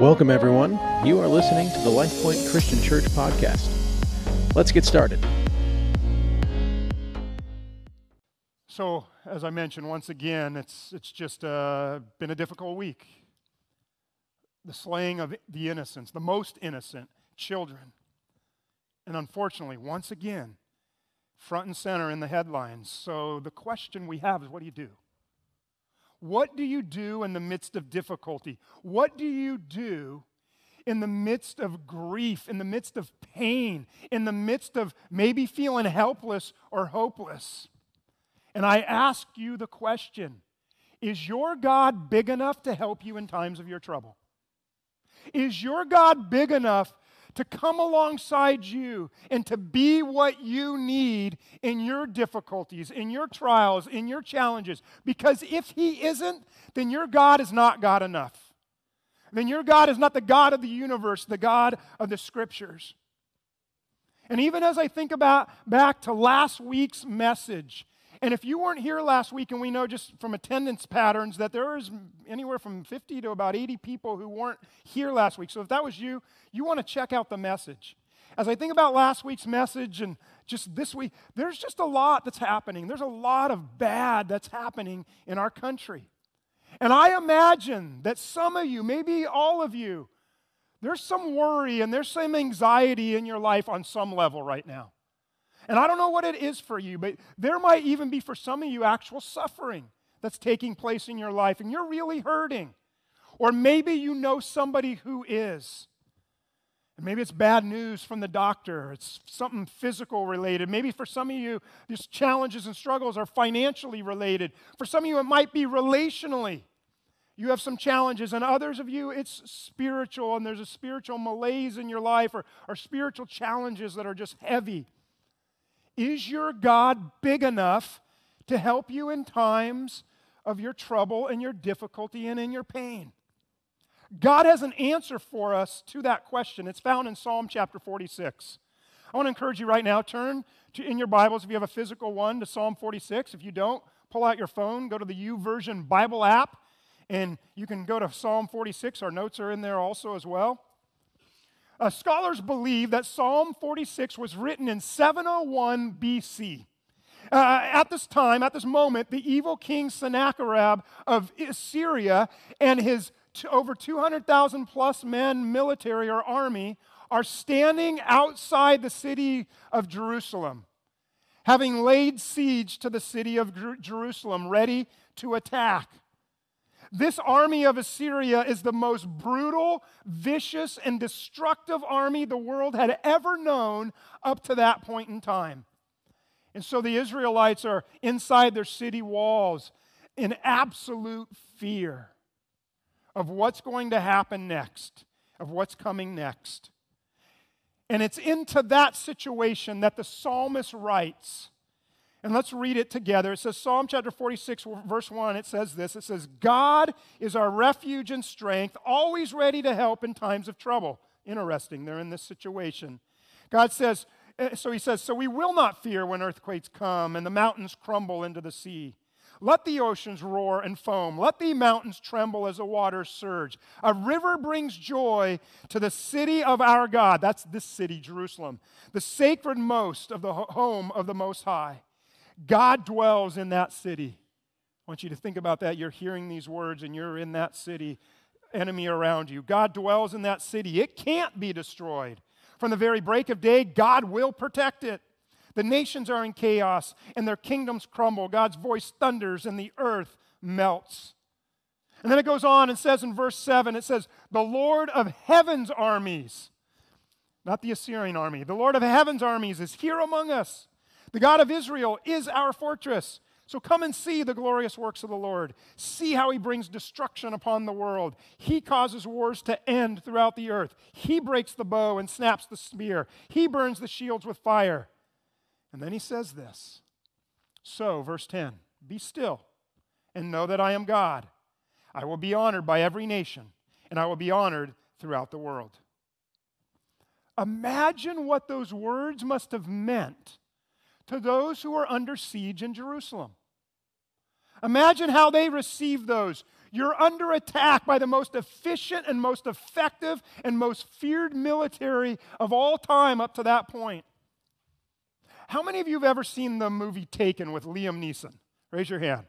Welcome, everyone. You are listening to the LifePoint Christian Church podcast. Let's get started. So, as I mentioned, once again, it's, it's just uh, been a difficult week. The slaying of the innocents, the most innocent children. And unfortunately, once again, front and center in the headlines. So, the question we have is what do you do? What do you do in the midst of difficulty? What do you do in the midst of grief, in the midst of pain, in the midst of maybe feeling helpless or hopeless? And I ask you the question Is your God big enough to help you in times of your trouble? Is your God big enough to come alongside you and to be what you need in your difficulties, in your trials, in your challenges. Because if He isn't, then your God is not God enough. Then your God is not the God of the universe, the God of the scriptures. And even as I think about back to last week's message, and if you weren't here last week, and we know just from attendance patterns that there is anywhere from 50 to about 80 people who weren't here last week. So if that was you, you want to check out the message. As I think about last week's message and just this week, there's just a lot that's happening. There's a lot of bad that's happening in our country. And I imagine that some of you, maybe all of you, there's some worry and there's some anxiety in your life on some level right now. And I don't know what it is for you, but there might even be for some of you actual suffering that's taking place in your life, and you're really hurting. Or maybe you know somebody who is. And maybe it's bad news from the doctor. It's something physical related. Maybe for some of you, these challenges and struggles are financially related. For some of you, it might be relationally. You have some challenges, and others of you, it's spiritual, and there's a spiritual malaise in your life or, or spiritual challenges that are just heavy. Is your God big enough to help you in times of your trouble and your difficulty and in your pain? God has an answer for us to that question. It's found in Psalm chapter 46. I want to encourage you right now, turn to, in your Bibles, if you have a physical one, to Psalm 46. If you don't, pull out your phone, go to the YouVersion Bible app, and you can go to Psalm 46. Our notes are in there also as well. Uh, scholars believe that Psalm 46 was written in 701 BC. Uh, at this time, at this moment, the evil king Sennacherib of Assyria and his t- over 200,000 plus men military or army are standing outside the city of Jerusalem, having laid siege to the city of Jer- Jerusalem, ready to attack. This army of Assyria is the most brutal, vicious, and destructive army the world had ever known up to that point in time. And so the Israelites are inside their city walls in absolute fear of what's going to happen next, of what's coming next. And it's into that situation that the psalmist writes and let's read it together. It says, Psalm chapter 46, verse 1, it says this It says, God is our refuge and strength, always ready to help in times of trouble. Interesting, they're in this situation. God says, eh, so he says, So we will not fear when earthquakes come and the mountains crumble into the sea. Let the oceans roar and foam. Let the mountains tremble as the waters surge. A river brings joy to the city of our God. That's this city, Jerusalem, the sacred most of the home of the Most High. God dwells in that city. I want you to think about that. You're hearing these words and you're in that city, enemy around you. God dwells in that city. It can't be destroyed. From the very break of day, God will protect it. The nations are in chaos and their kingdoms crumble. God's voice thunders and the earth melts. And then it goes on and says in verse 7 it says, The Lord of heaven's armies, not the Assyrian army, the Lord of heaven's armies is here among us. The God of Israel is our fortress. So come and see the glorious works of the Lord. See how he brings destruction upon the world. He causes wars to end throughout the earth. He breaks the bow and snaps the spear. He burns the shields with fire. And then he says this. So, verse 10 Be still and know that I am God. I will be honored by every nation, and I will be honored throughout the world. Imagine what those words must have meant to those who are under siege in Jerusalem. Imagine how they received those. You're under attack by the most efficient and most effective and most feared military of all time up to that point. How many of you have ever seen the movie Taken with Liam Neeson? Raise your hand.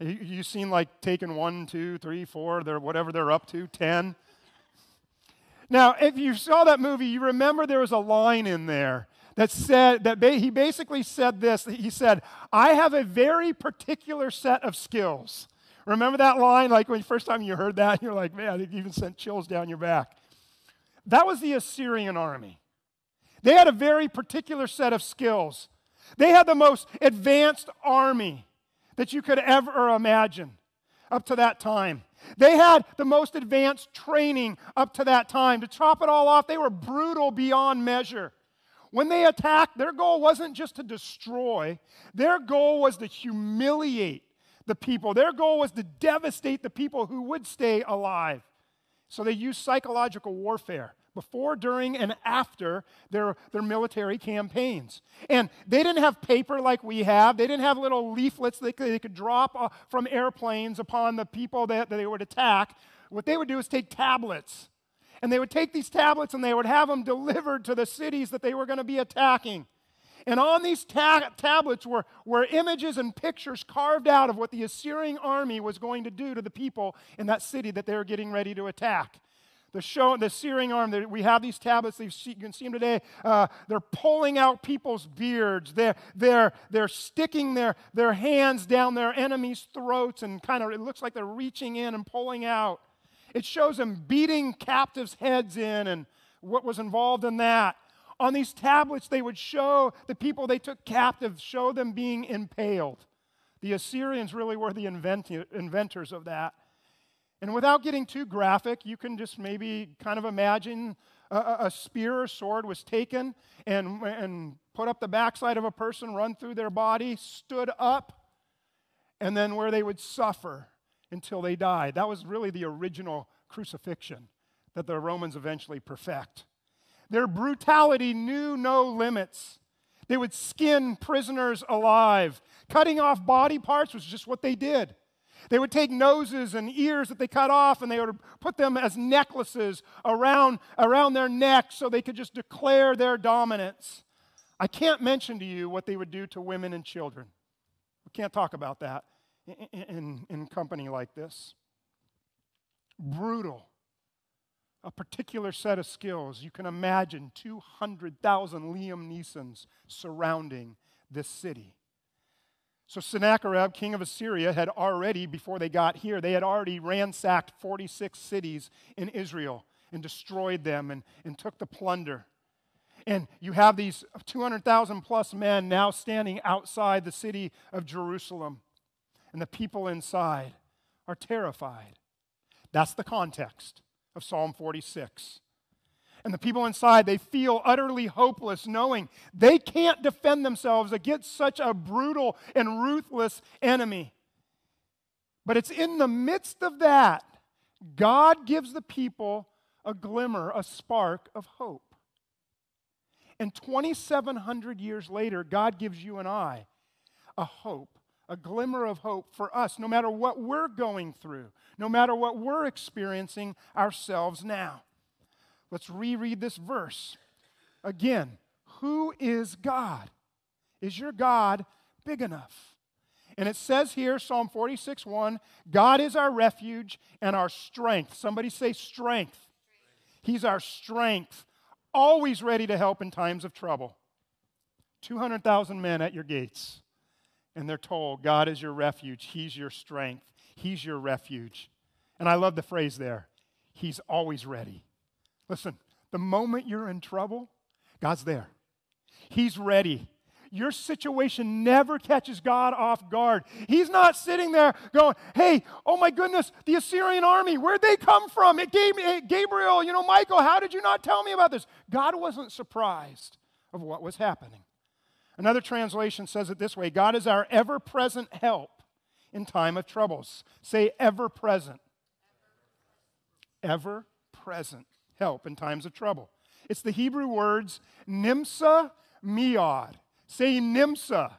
You, you seen like Taken one, two, three, four, they're, whatever they're up to, 10? Now, if you saw that movie, you remember there was a line in there that said that ba- he basically said this. He said, "I have a very particular set of skills." Remember that line? Like when the first time you heard that, you're like, "Man, it even sent chills down your back." That was the Assyrian army. They had a very particular set of skills. They had the most advanced army that you could ever imagine up to that time. They had the most advanced training up to that time. To chop it all off, they were brutal beyond measure. When they attacked, their goal wasn't just to destroy, their goal was to humiliate the people. Their goal was to devastate the people who would stay alive. So they used psychological warfare before, during, and after their, their military campaigns. And they didn't have paper like we have, they didn't have little leaflets they could, they could drop uh, from airplanes upon the people that, that they would attack. What they would do is take tablets. And they would take these tablets and they would have them delivered to the cities that they were going to be attacking. And on these ta- tablets were, were images and pictures carved out of what the Assyrian army was going to do to the people in that city that they were getting ready to attack the show, the Assyrian arm. We have these tablets. You can see them today. Uh, they're pulling out people's beards. They're, they're, they're sticking their, their hands down their enemies' throats and kind of, it looks like they're reaching in and pulling out. It shows them beating captives' heads in and what was involved in that. On these tablets, they would show the people they took captive, show them being impaled. The Assyrians really were the inventors of that. And without getting too graphic, you can just maybe kind of imagine a, a, spear or sword was taken and, and put up the backside of a person, run through their body, stood up, and then where they would suffer until they died. That was really the original crucifixion that the Romans eventually perfect. Their brutality knew no limits. They would skin prisoners alive. Cutting off body parts was just what they did. They would take noses and ears that they cut off and they would put them as necklaces around, around their necks so they could just declare their dominance. I can't mention to you what they would do to women and children. We can't talk about that in, in, company like this. Brutal. A particular set of skills. You can imagine 200,000 Liam Neesons surrounding this city. So Sennacherib, king of Assyria, had already, before they got here, they had already ransacked 46 cities in Israel and destroyed them and, and took the plunder. And you have these 200,000 plus men now standing outside the city of Jerusalem. And the people inside are terrified. That's the context of Psalm 46. And the people inside, they feel utterly hopeless, knowing they can't defend themselves against such a brutal and ruthless enemy. But it's in the midst of that, God gives the people a glimmer, a spark of hope. And 2,700 years later, God gives you and I a hope, a glimmer of hope for us, no matter what we're going through, no matter what we're experiencing ourselves now. Let's reread this verse. Again, who is God? Is your God big enough? And it says here, Psalm 46 1, God is our refuge and our strength. Somebody say strength. He's our strength, always ready to help in times of trouble. 200,000 men at your gates, and they're told, God is your refuge. He's your strength. He's your refuge. And I love the phrase there He's always ready. Listen, the moment you're in trouble, God's there. He's ready. Your situation never catches God off guard. He's not sitting there going, hey, oh my goodness, the Assyrian army, where'd they come from? It gave me, Gabriel, you know, Michael, how did you not tell me about this? God wasn't surprised of what was happening. Another translation says it this way God is our ever present help in time of troubles. Say ever present. Ever present help in times of trouble. It's the Hebrew words nimsa miad. Say nimsa.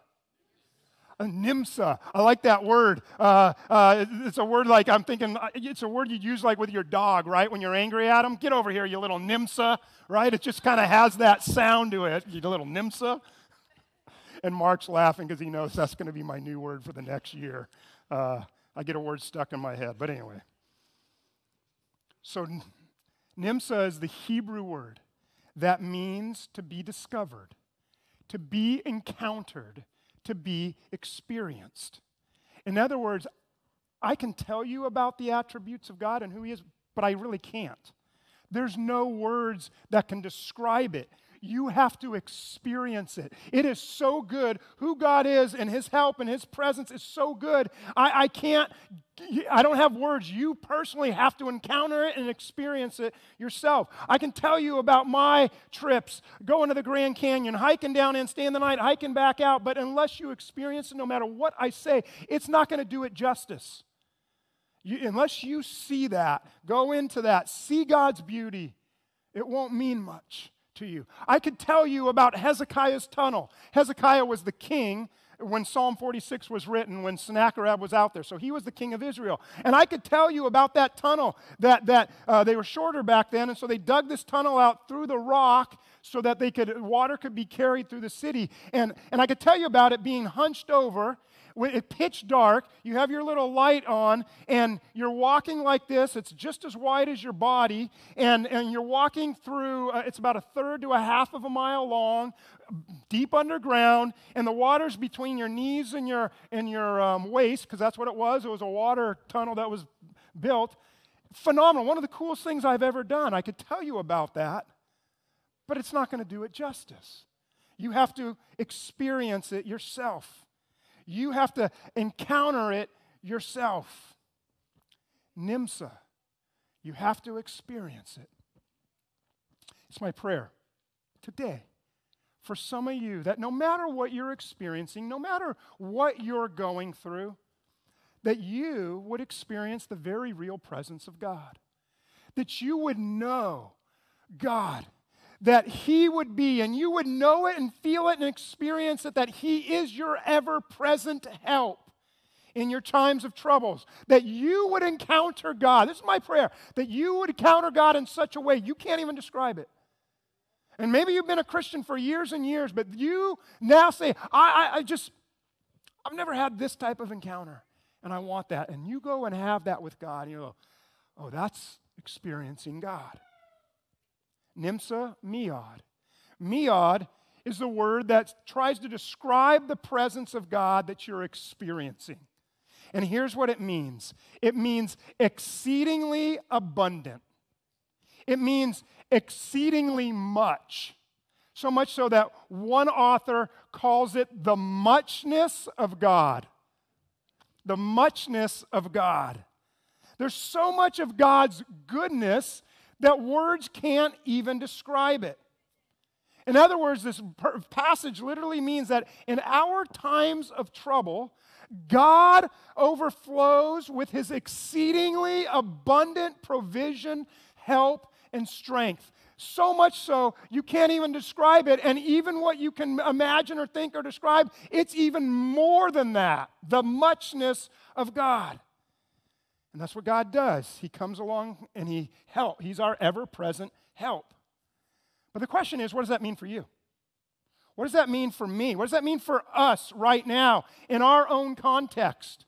A nimsa. I like that word. Uh, uh, it's a word like I'm thinking. uh, It's a word you'd use like with your dog, right? When you're angry at him, get over here, you little nimsa, right? It just kind of has that sound to it. You little nimsa. And Mark's laughing because he knows that's going to be my new word for the next year. Uh, I get a word stuck in my head, but anyway. So, nimsa is the Hebrew word that means to be discovered, to be encountered, to be experienced. In other words, I can tell you about the attributes of God and who He is, but I really can't. There's no words that can describe it. You have to experience it. It is so good. Who God is and His help and His presence is so good. I, I can't, I don't have words. You personally have to encounter it and experience it yourself. I can tell you about my trips going to the Grand Canyon, hiking down in, staying the night, hiking back out, but unless you experience it, no matter what I say, it's not going to do it justice. You, unless you see that, go into that, see God's beauty, it won't mean much to you. I could tell you about Hezekiah's tunnel. Hezekiah was the king when Psalm 46 was written, when Sennacherib was out there. So he was the king of Israel. And I could tell you about that tunnel, that, that uh, they were shorter back then, and so they dug this tunnel out through the rock so that they could, water could be carried through the city. And, and I could tell you about it being hunched over it's pitch dark, you have your little light on, and you're walking like this. It's just as wide as your body, and, and you're walking through, uh, it's about a third to a half of a mile long, deep underground, and the water's between your knees and your, and your um, waist, because that's what it was. It was a water tunnel that was built. Phenomenal. One of the coolest things I've ever done. I could tell you about that, but it's not going to do it justice. You have to experience it yourself. You have to encounter it yourself. Nimsa. You have to experience it. It's my prayer today for some of you that no matter what you're experiencing, no matter what you're going through, that you would experience the very real presence of God. That you would know God that He would be, and you would know it and feel it and experience it, that He is your ever present help in your times of troubles. That you would encounter God. This is my prayer that you would encounter God in such a way you can't even describe it. And maybe you've been a Christian for years and years, but you now say, I, I, I just, I've never had this type of encounter, and I want that. And you go and have that with God, and you go, oh, that's experiencing God. Nimsa Meod. Meod is the word that tries to describe the presence of God that you're experiencing. And here's what it means it means exceedingly abundant, it means exceedingly much. So much so that one author calls it the muchness of God. The muchness of God. There's so much of God's goodness that words can't even describe it. In other words, this passage literally means that in our times of trouble, God overflows with his exceedingly abundant provision, help, and strength. So much so, you can't even describe it. And even what you can imagine or think or describe, it's even more than that the muchness of God. And that's what God does. He comes along and He help. He's our ever present help. But the question is, what does that mean for you? What does that mean for me? What does that mean for us right now in our own context?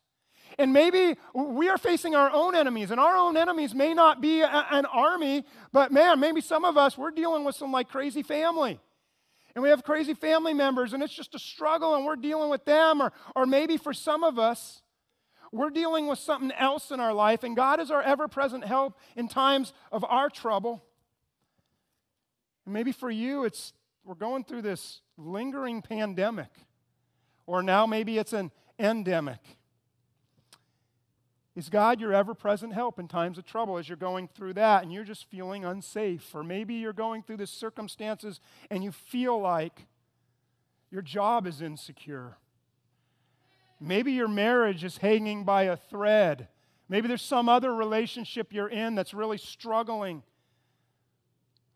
And maybe we are facing our own enemies, and our own enemies may not be a, an army, but man, maybe some of us, we're dealing with some like crazy family. And we have crazy family members, and it's just a struggle, and we're dealing with them. Or, or maybe for some of us, we're dealing with something else in our life, and God is our ever present help in times of our trouble. And maybe for you, it's we're going through this lingering pandemic, or now maybe it's an endemic. Is God your ever present help in times of trouble as you're going through that and you're just feeling unsafe? Or maybe you're going through the circumstances and you feel like your job is insecure. Maybe your marriage is hanging by a thread. Maybe there's some other relationship you're in that's really struggling.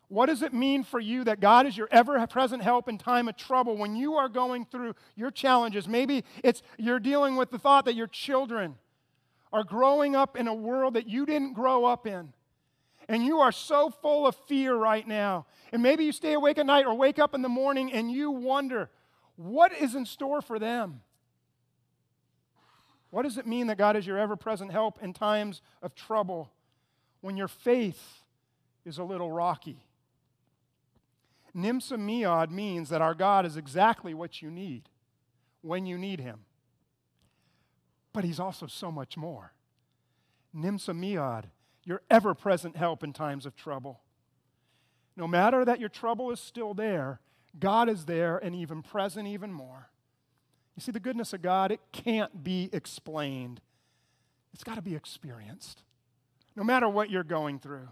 What does it mean for you that God is your ever present help in time of trouble when you are going through your challenges? Maybe it's you're dealing with the thought that your children are growing up in a world that you didn't grow up in. And you are so full of fear right now. And maybe you stay awake at night or wake up in the morning and you wonder, what is in store for them? What does it mean that God is your ever present help in times of trouble when your faith is a little rocky? Nimsa means that our God is exactly what you need when you need Him. But He's also so much more. Nimsa your ever present help in times of trouble. No matter that your trouble is still there, God is there and even present even more. You see, the goodness of God, it can't be explained, it's got to be experienced. No matter what you're going through.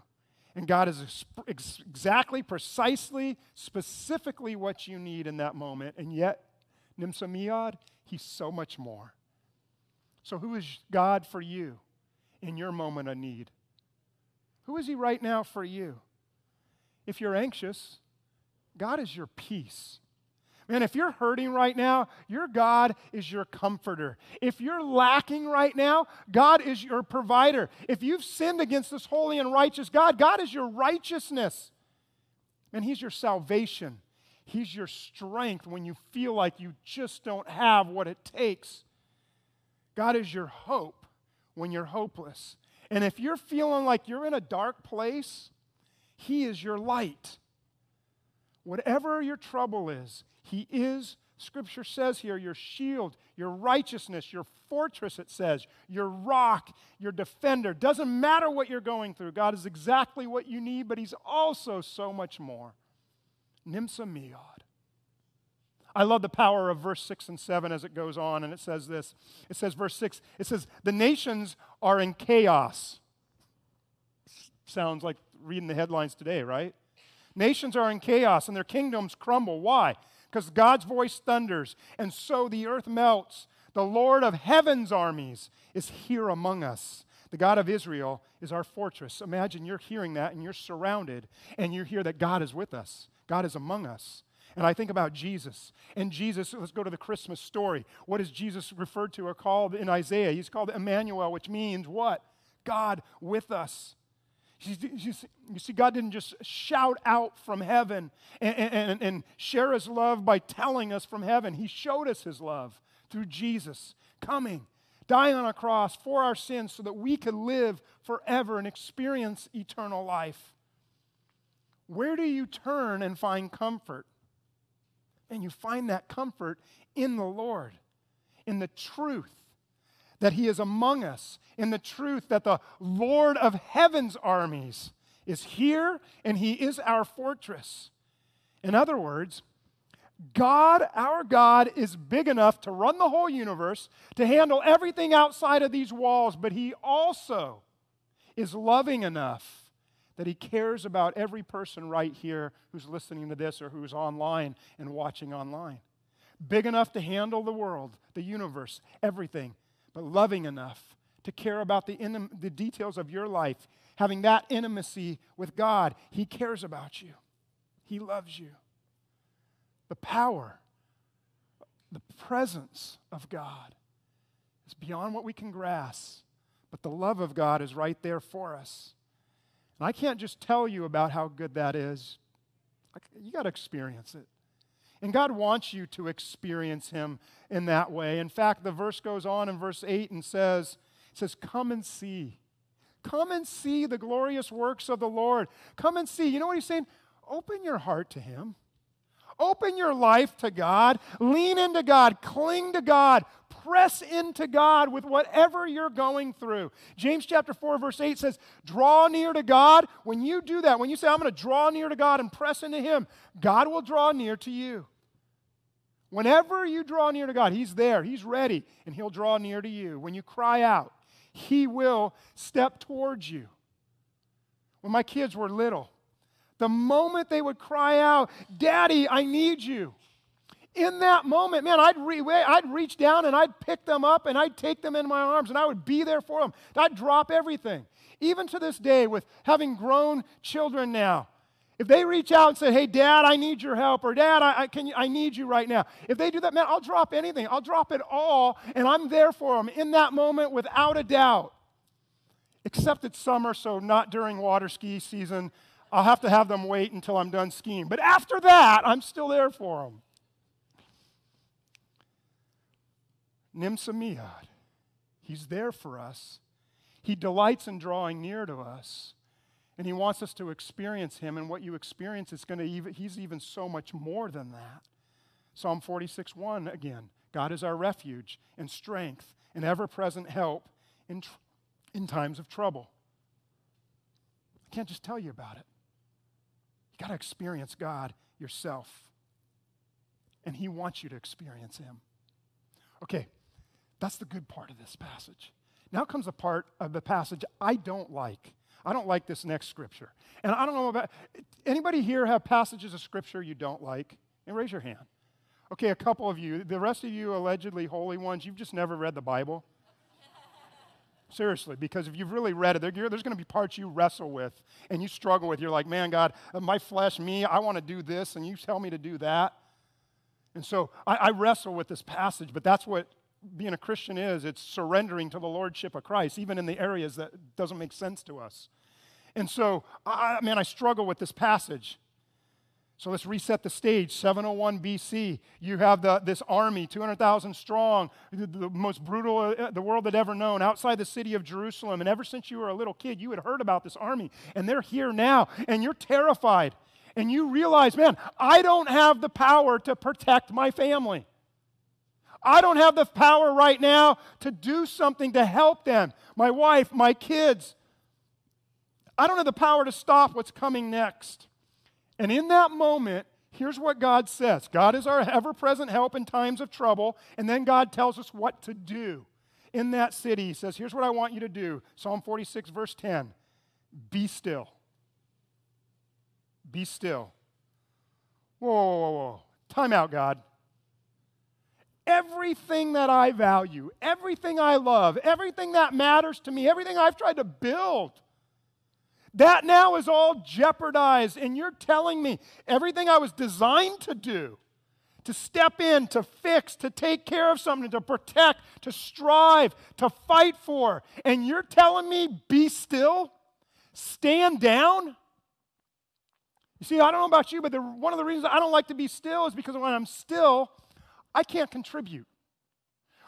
And God is ex- exactly, precisely, specifically what you need in that moment. And yet, Nimsa Meod, He's so much more. So, who is God for you in your moment of need? Who is He right now for you? If you're anxious, God is your peace. Man, if you're hurting right now, your God is your comforter. If you're lacking right now, God is your provider. If you've sinned against this holy and righteous God, God is your righteousness. And He's your salvation. He's your strength when you feel like you just don't have what it takes. God is your hope when you're hopeless. And if you're feeling like you're in a dark place, He is your light. Whatever your trouble is, he is, Scripture says here, your shield, your righteousness, your fortress, it says, your rock, your defender. Doesn't matter what you're going through. God is exactly what you need, but He's also so much more. Nimsa Meod. I love the power of verse 6 and 7 as it goes on, and it says this. It says, verse 6, it says, The nations are in chaos. Sounds like reading the headlines today, right? Nations are in chaos and their kingdoms crumble. Why? because God's voice thunders, and so the earth melts. The Lord of heaven's armies is here among us. The God of Israel is our fortress. Imagine you're hearing that and you're surrounded, and you hear that God is with us, God is among us. And I think about Jesus. And Jesus, let's go to the Christmas story. What is Jesus referred to or called in Isaiah? He's called Emmanuel, which means what? God with us. You see, God didn't just shout out from heaven and, and, and, share his love by telling us from heaven. He showed us his love through Jesus coming, dying on a cross for our sins so that we could live forever and experience eternal life. Where do you turn and find comfort? And you find that comfort in the Lord, in the truth that he is among us, in the truth that the Lord of heaven's armies is here and he is our fortress. In other words, God, our God, is big enough to run the whole universe, to handle everything outside of these walls, but he also is loving enough that he cares about every person right here who's listening to this or who's online and watching online. Big enough to handle the world, the universe, everything but loving enough to care about the, in, the details of your life, having that intimacy with God. He cares about you, He loves you. The power, the presence of God is beyond what we can grasp, but the love of God is right there for us. And I can't just tell you about how good that is, you got to experience it. And God wants you to experience Him in that way. In fact, the verse goes on in verse 8 and says, it says, Come and see. Come and see the glorious works of the Lord. Come and see. You know what he's saying? Open your heart to Him. Open your life to God. Lean into God. Cling to God. Press into God with whatever you're going through. James chapter 4, verse 8 says, Draw near to God. When you do that, when you say, I'm going to draw near to God and press into Him, God will draw near to you. Whenever you draw near to God, He's there, He's ready, and He'll draw near to you. When you cry out, He will step towards you. When my kids were little, the moment they would cry out, Daddy, I need you. In that moment, man, I'd, re- I'd reach down and I'd pick them up and I'd take them in my arms and I would be there for them. I'd drop everything. Even to this day, with having grown children now, If they reach out and say, hey, Dad, I need your help, or Dad, I, I, can you, I need you right now. If they do that, man, I'll drop anything. I'll drop it all, and I'm there for them in that moment without a doubt. Except it's summer, so not during water ski season. I'll have to have them wait until I'm done skiing. But after that, I'm still there for them. Nimsa Miad. He's there for us. He delights in drawing near to us. And he wants us to experience him. And what you experience is going to even, he's even so much more than that. Psalm 46 1 again God is our refuge and strength and ever present help in, tr- in times of trouble. I can't just tell you about it. You got to experience God yourself. And he wants you to experience him. Okay, that's the good part of this passage. Now comes a part of the passage I don't like. I don't like this next scripture. And I don't know about anybody here have passages of scripture you don't like? And raise your hand. Okay, a couple of you. The rest of you allegedly holy ones, you've just never read the Bible. Seriously, because if you've really read it, there, there's going to be parts you wrestle with and you struggle with. You're like, man, God, uh, my flesh, me, I want to do this, and you tell me to do that. And so I, I wrestle with this passage, but that's what being a Christian is it's surrendering to the lordship of Christ, even in the areas that doesn't make sense to us. And so, I, man, I struggle with this passage. So let's reset the stage. 701 BC, you have the, this army, 200,000 strong, the, the, most brutal uh, the world had ever known, outside the city of Jerusalem. And ever since you were a little kid, you had heard about this army. And they're here now, and you're terrified. And you realize, man, I don't have the power to protect my family. I don't have the power right now to do something to help them, my wife, my kids. I don't have the power to stop what's coming next. And in that moment, here's what God says God is our ever present help in times of trouble. And then God tells us what to do. In that city, He says, Here's what I want you to do Psalm 46, verse 10 Be still. Be still. Whoa, whoa, whoa. Time out, God everything that I value, everything I love, everything that matters to me, everything I've tried to build, that now is all jeopardized. And you're telling me everything I was designed to do, to step in, to fix, to take care of something, to protect, to strive, to fight for, and you're telling me be still, stand down? You see, I don't know about you, but the, one of the reasons I don't like to be still is because when I'm still, I can't contribute.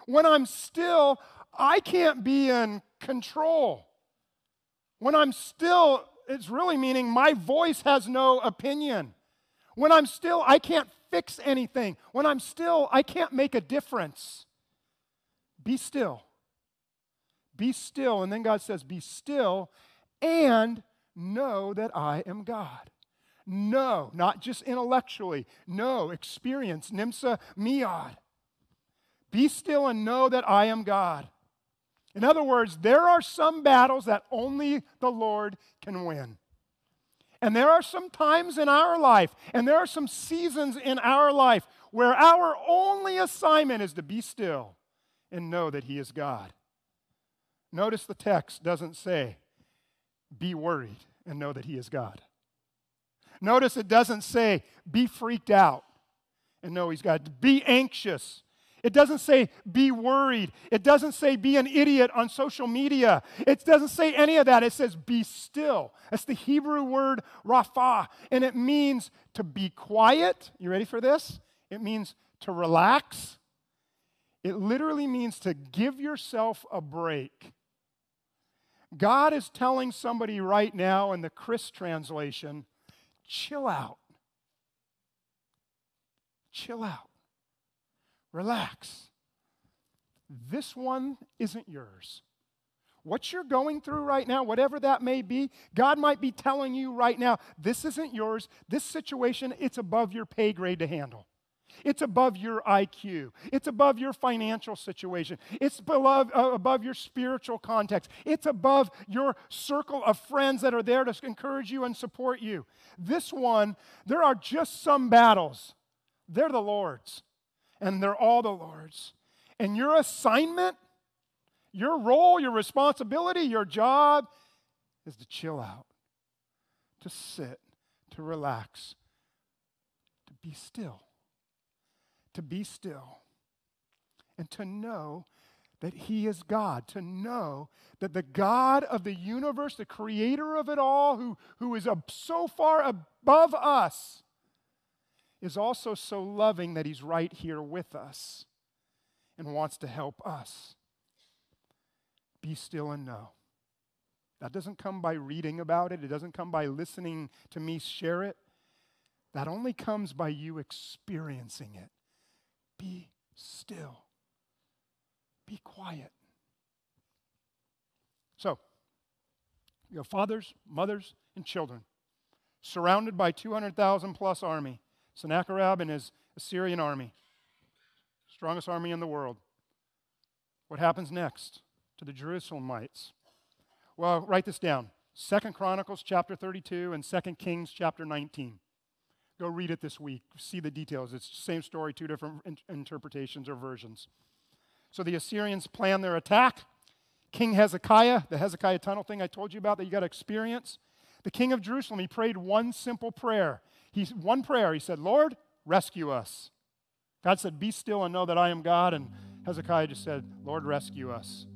When I'm still, I can't be in control. When I'm still, it's really meaning my voice has no opinion. When I'm still, I can't fix anything. When I'm still, I can't make a difference. Be still. Be still. And then God says, Be still and know that I am God. No, not just intellectually. No, experience. Nimsa miad. Be still and know that I am God. In other words, there are some battles that only the Lord can win. And there are some times in our life, and there are some seasons in our life where our only assignment is to be still and know that He is God. Notice the text doesn't say, be worried and know that He is God. Notice it doesn't say, be freaked out and know he's God. Be anxious. It doesn't say be worried. It doesn't say be an idiot on social media. It doesn't say any of that. It says be still. That's the Hebrew word rapha, and it means to be quiet. You ready for this? It means to relax. It literally means to give yourself a break. God is telling somebody right now in the Chris translation chill out. Chill out. Relax. This one isn't yours. What you're going through right now, whatever that may be, God might be telling you right now, this isn't yours. This situation, it's above your pay grade to handle. It's above your IQ. It's above your financial situation. It's above, uh, above your spiritual context. It's above your circle of friends that are there to encourage you and support you. This one, there are just some battles. They're the Lord's, and they're all the Lord's. And your assignment, your role, your responsibility, your job is to chill out, to sit, to relax, to be still, to be still, and to know that He is God, to know that the God of the universe, the creator of it all, who, who is so far above us, is also so loving that He's right here with us and wants to help us. Be still and know. That doesn't come by reading about it, it doesn't come by listening to me share it. That only comes by you experiencing it. Be still. Be quiet. So, your fathers, mothers, and children surrounded by 200,000 plus army. Sennacherib and his Assyrian army, strongest army in the world. What happens next to the Jerusalemites? Well, write this down. Second Chronicles chapter 32 and Second Kings chapter 19. Go read it this week. See the details. It's the same story, two different in- interpretations or versions. So the Assyrians plan their attack. King Hezekiah, the Hezekiah tunnel thing I told you about that you got to experience. The king of Jerusalem, he prayed one simple prayer. He's one prayer. He said, Lord, rescue us. God said, Be still and know that I am God. And Hezekiah just said, Lord, rescue us.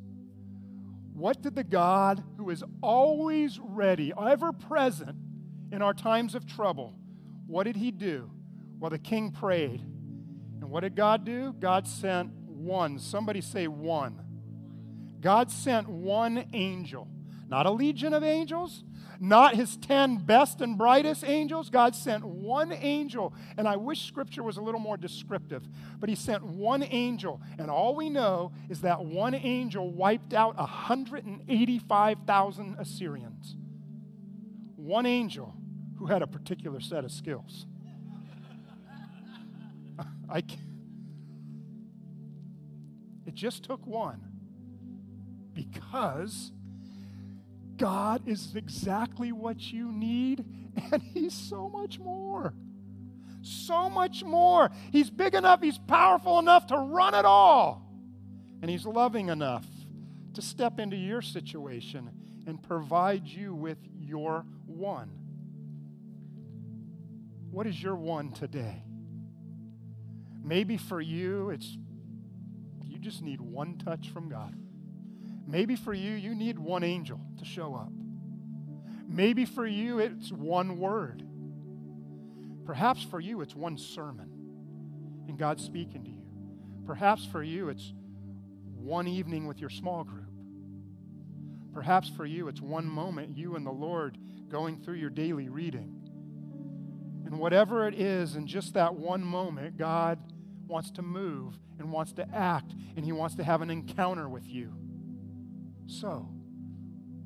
What did the God who is always ready, ever present in our times of trouble, what did he do? Well, the king prayed. And what did God do? God sent one. Somebody say one. God sent one angel, not a legion of angels, not his 10 best and brightest angels. God sent one angel. And I wish scripture was a little more descriptive, but he sent one angel. And all we know is that one angel wiped out 185,000 Assyrians. One angel who had a particular set of skills. I it just took one because God is exactly what you need, and He's so much more. So much more. He's big enough, He's powerful enough to run it all. And He's loving enough to step into your situation and provide you with your one. What is your one today? Maybe for you, it's you just need one touch from God. Maybe for you, you need one angel to show up. Maybe for you, it's one word. Perhaps for you, it's one sermon and God speaking to you. Perhaps for you, it's one evening with your small group. Perhaps for you, it's one moment, you and the Lord going through your daily reading. And whatever it is, in just that one moment, God wants to move and wants to act, and He wants to have an encounter with you. So,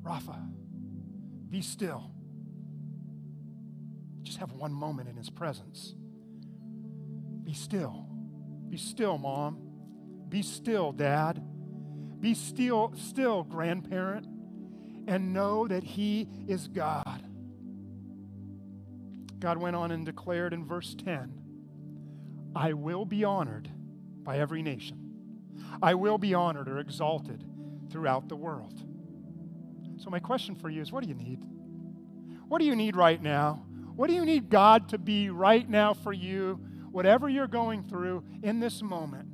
Rafa, be still. Just have one moment in his presence. Be still. Be still, mom. Be still, dad. Be still, still, grandparent, and know that he is God. God went on and declared in verse 10 I will be honored by every nation. I will be honored or exalted throughout the world. So, my question for you is what do you need? What do you need right now? What do you need God to be right now for you, whatever you're going through in this moment?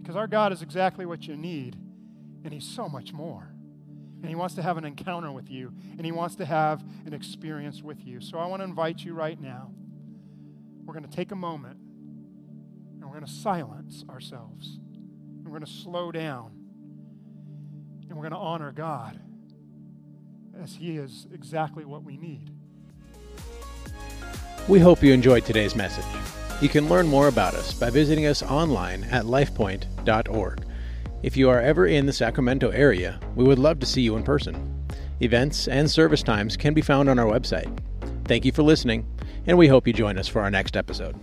Because our God is exactly what you need, and He's so much more. And He wants to have an encounter with you, and He wants to have an experience with you. So, I want to invite you right now. We're going to take a moment, and we're going to silence ourselves, and we're going to slow down and we're going to honor God as He is exactly what we need. We hope you enjoyed today's message. You can learn more about us by visiting us online at lifepoint.org. If you are ever in the Sacramento area, we would love to see you in person. Events and service times can be found on our website. Thank you for listening, and we hope you join us for our next episode.